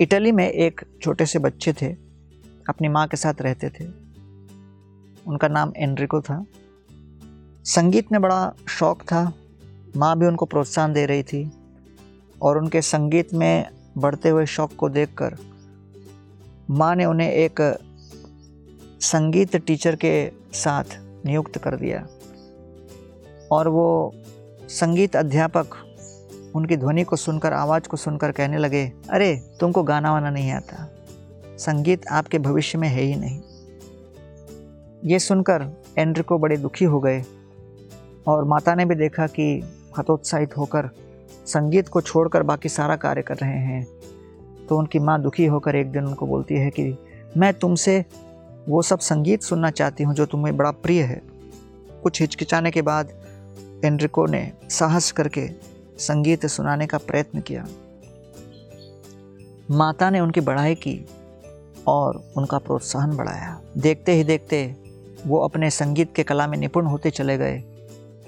Italy में एक छोटे से बच्चे थे, अपनी माँ के साथ रहते थे। उनका नाम एनरिको था। संगीत में बड़ा शौक था। माँ भी उनको प्रोत्साहन दे रही थी और उनके संगीत में बढ़ते हुए शौक को देखकर माँ ने उन्हें एक संगीत टीचर के साथ नियुक्त कर दिया। और वो संगीत अध्यापक उनकी ध्वनि को सुनकर, आवाज़ को सुनकर कहने लगे, अरे, तुमको गाना वाना नहीं आता। संगीत आपके भविष्य में है ही नहीं। ये सुनकर एंड्रिको बड़े दुखी हो गए और माता ने भी देखा कि हतोत्साहित होकर संगीत को छोड़कर बाकी सारा कार्य कर रहे हैं। तो उनकी माँ दुखी होकर एक दिन उनको बोलती है कि, मैं तुमसे वो सब संगीत सुनना चाहती हूँ जो तुम्हें बड़ा प्रिय है। कुछ हिचकिचाने के बाद एंड्रिको ने साहस करके संगीत सुनाने का प्रयत्न किया। माता ने उनकी बढ़ाई की और उनका प्रोत्साहन बढ़ाया। देखते ही देखते वो अपने संगीत के कला में निपुण होते चले गए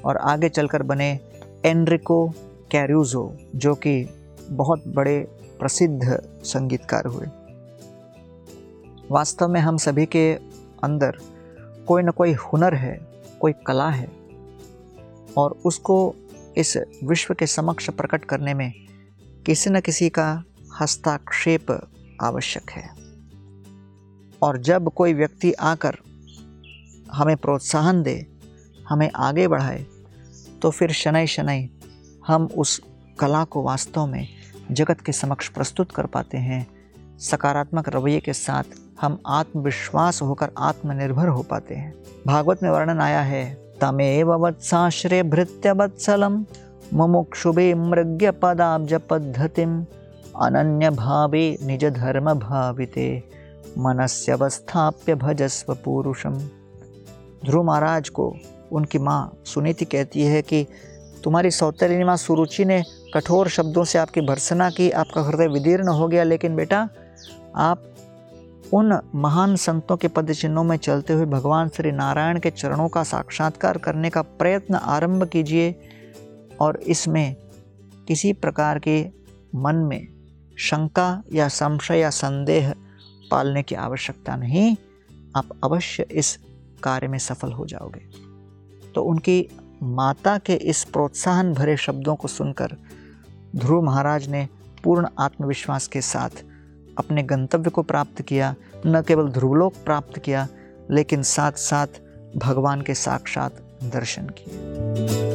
और आगे चलकर बने एनरिको कैरूजो, जो कि बहुत बड़े प्रसिद्ध संगीतकार हुए। वास्तव में हम सभी के अंदर कोई ना कोई हुनर है, कोई कला है और उसको इस विश्व के समक्ष प्रकट करने में किसी न किसी का हस्ताक्षेप आवश्यक है। और जब कोई व्यक्ति आकर हमें प्रोत्साहन दे, हमें आगे बढ़ाए तो फिर शनै शनै हम उस कला को वास्तव में जगत के समक्ष प्रस्तुत कर पाते हैं। सकारात्मक रवैये के साथ हम आत्मविश्वास होकर आत्मनिर्भर हो पाते हैं। भागवत में वर्णन आया है तमेव वत्साश्रय भृत्य वत्सलम। मुमुक्षुभे मृग्य पदाब्ज पद्धतिम अनन्य भावे निज धर्म भाविते मनस्यवस्थाप्य भजस्व पुरुषम। ध्रुव महाराज को उनकी माँ सुनीति कहती है कि तुम्हारी सौतरिनी माँ सुरुचि ने कठोर शब्दों से आपकी भर्सना की आपका हृदय विदीर्ण हो गया, लेकिन बेटा आप उन महान संतों के पद चिन्हों में चलते हुए भगवान श्री नारायण के चरणों का साक्षात्कार करने का प्रयत्न आरंभ कीजिए और इसमें किसी प्रकार के मन में शंका या संशय या संदेह पालने की आवश्यकता नहीं, आप अवश्य इस कार्य में सफल हो जाओगे। तो उनकी माता के इस प्रोत्साहन भरे शब्दों को सुनकर ध्रुव महाराज ने पूर्ण आत्मविश्वास के साथ अपने गंतव्य को प्राप्त किया, न केवल ध्रुवलोक प्राप्त किया, लेकिन साथ साथ भगवान के साक्षात दर्शन किए।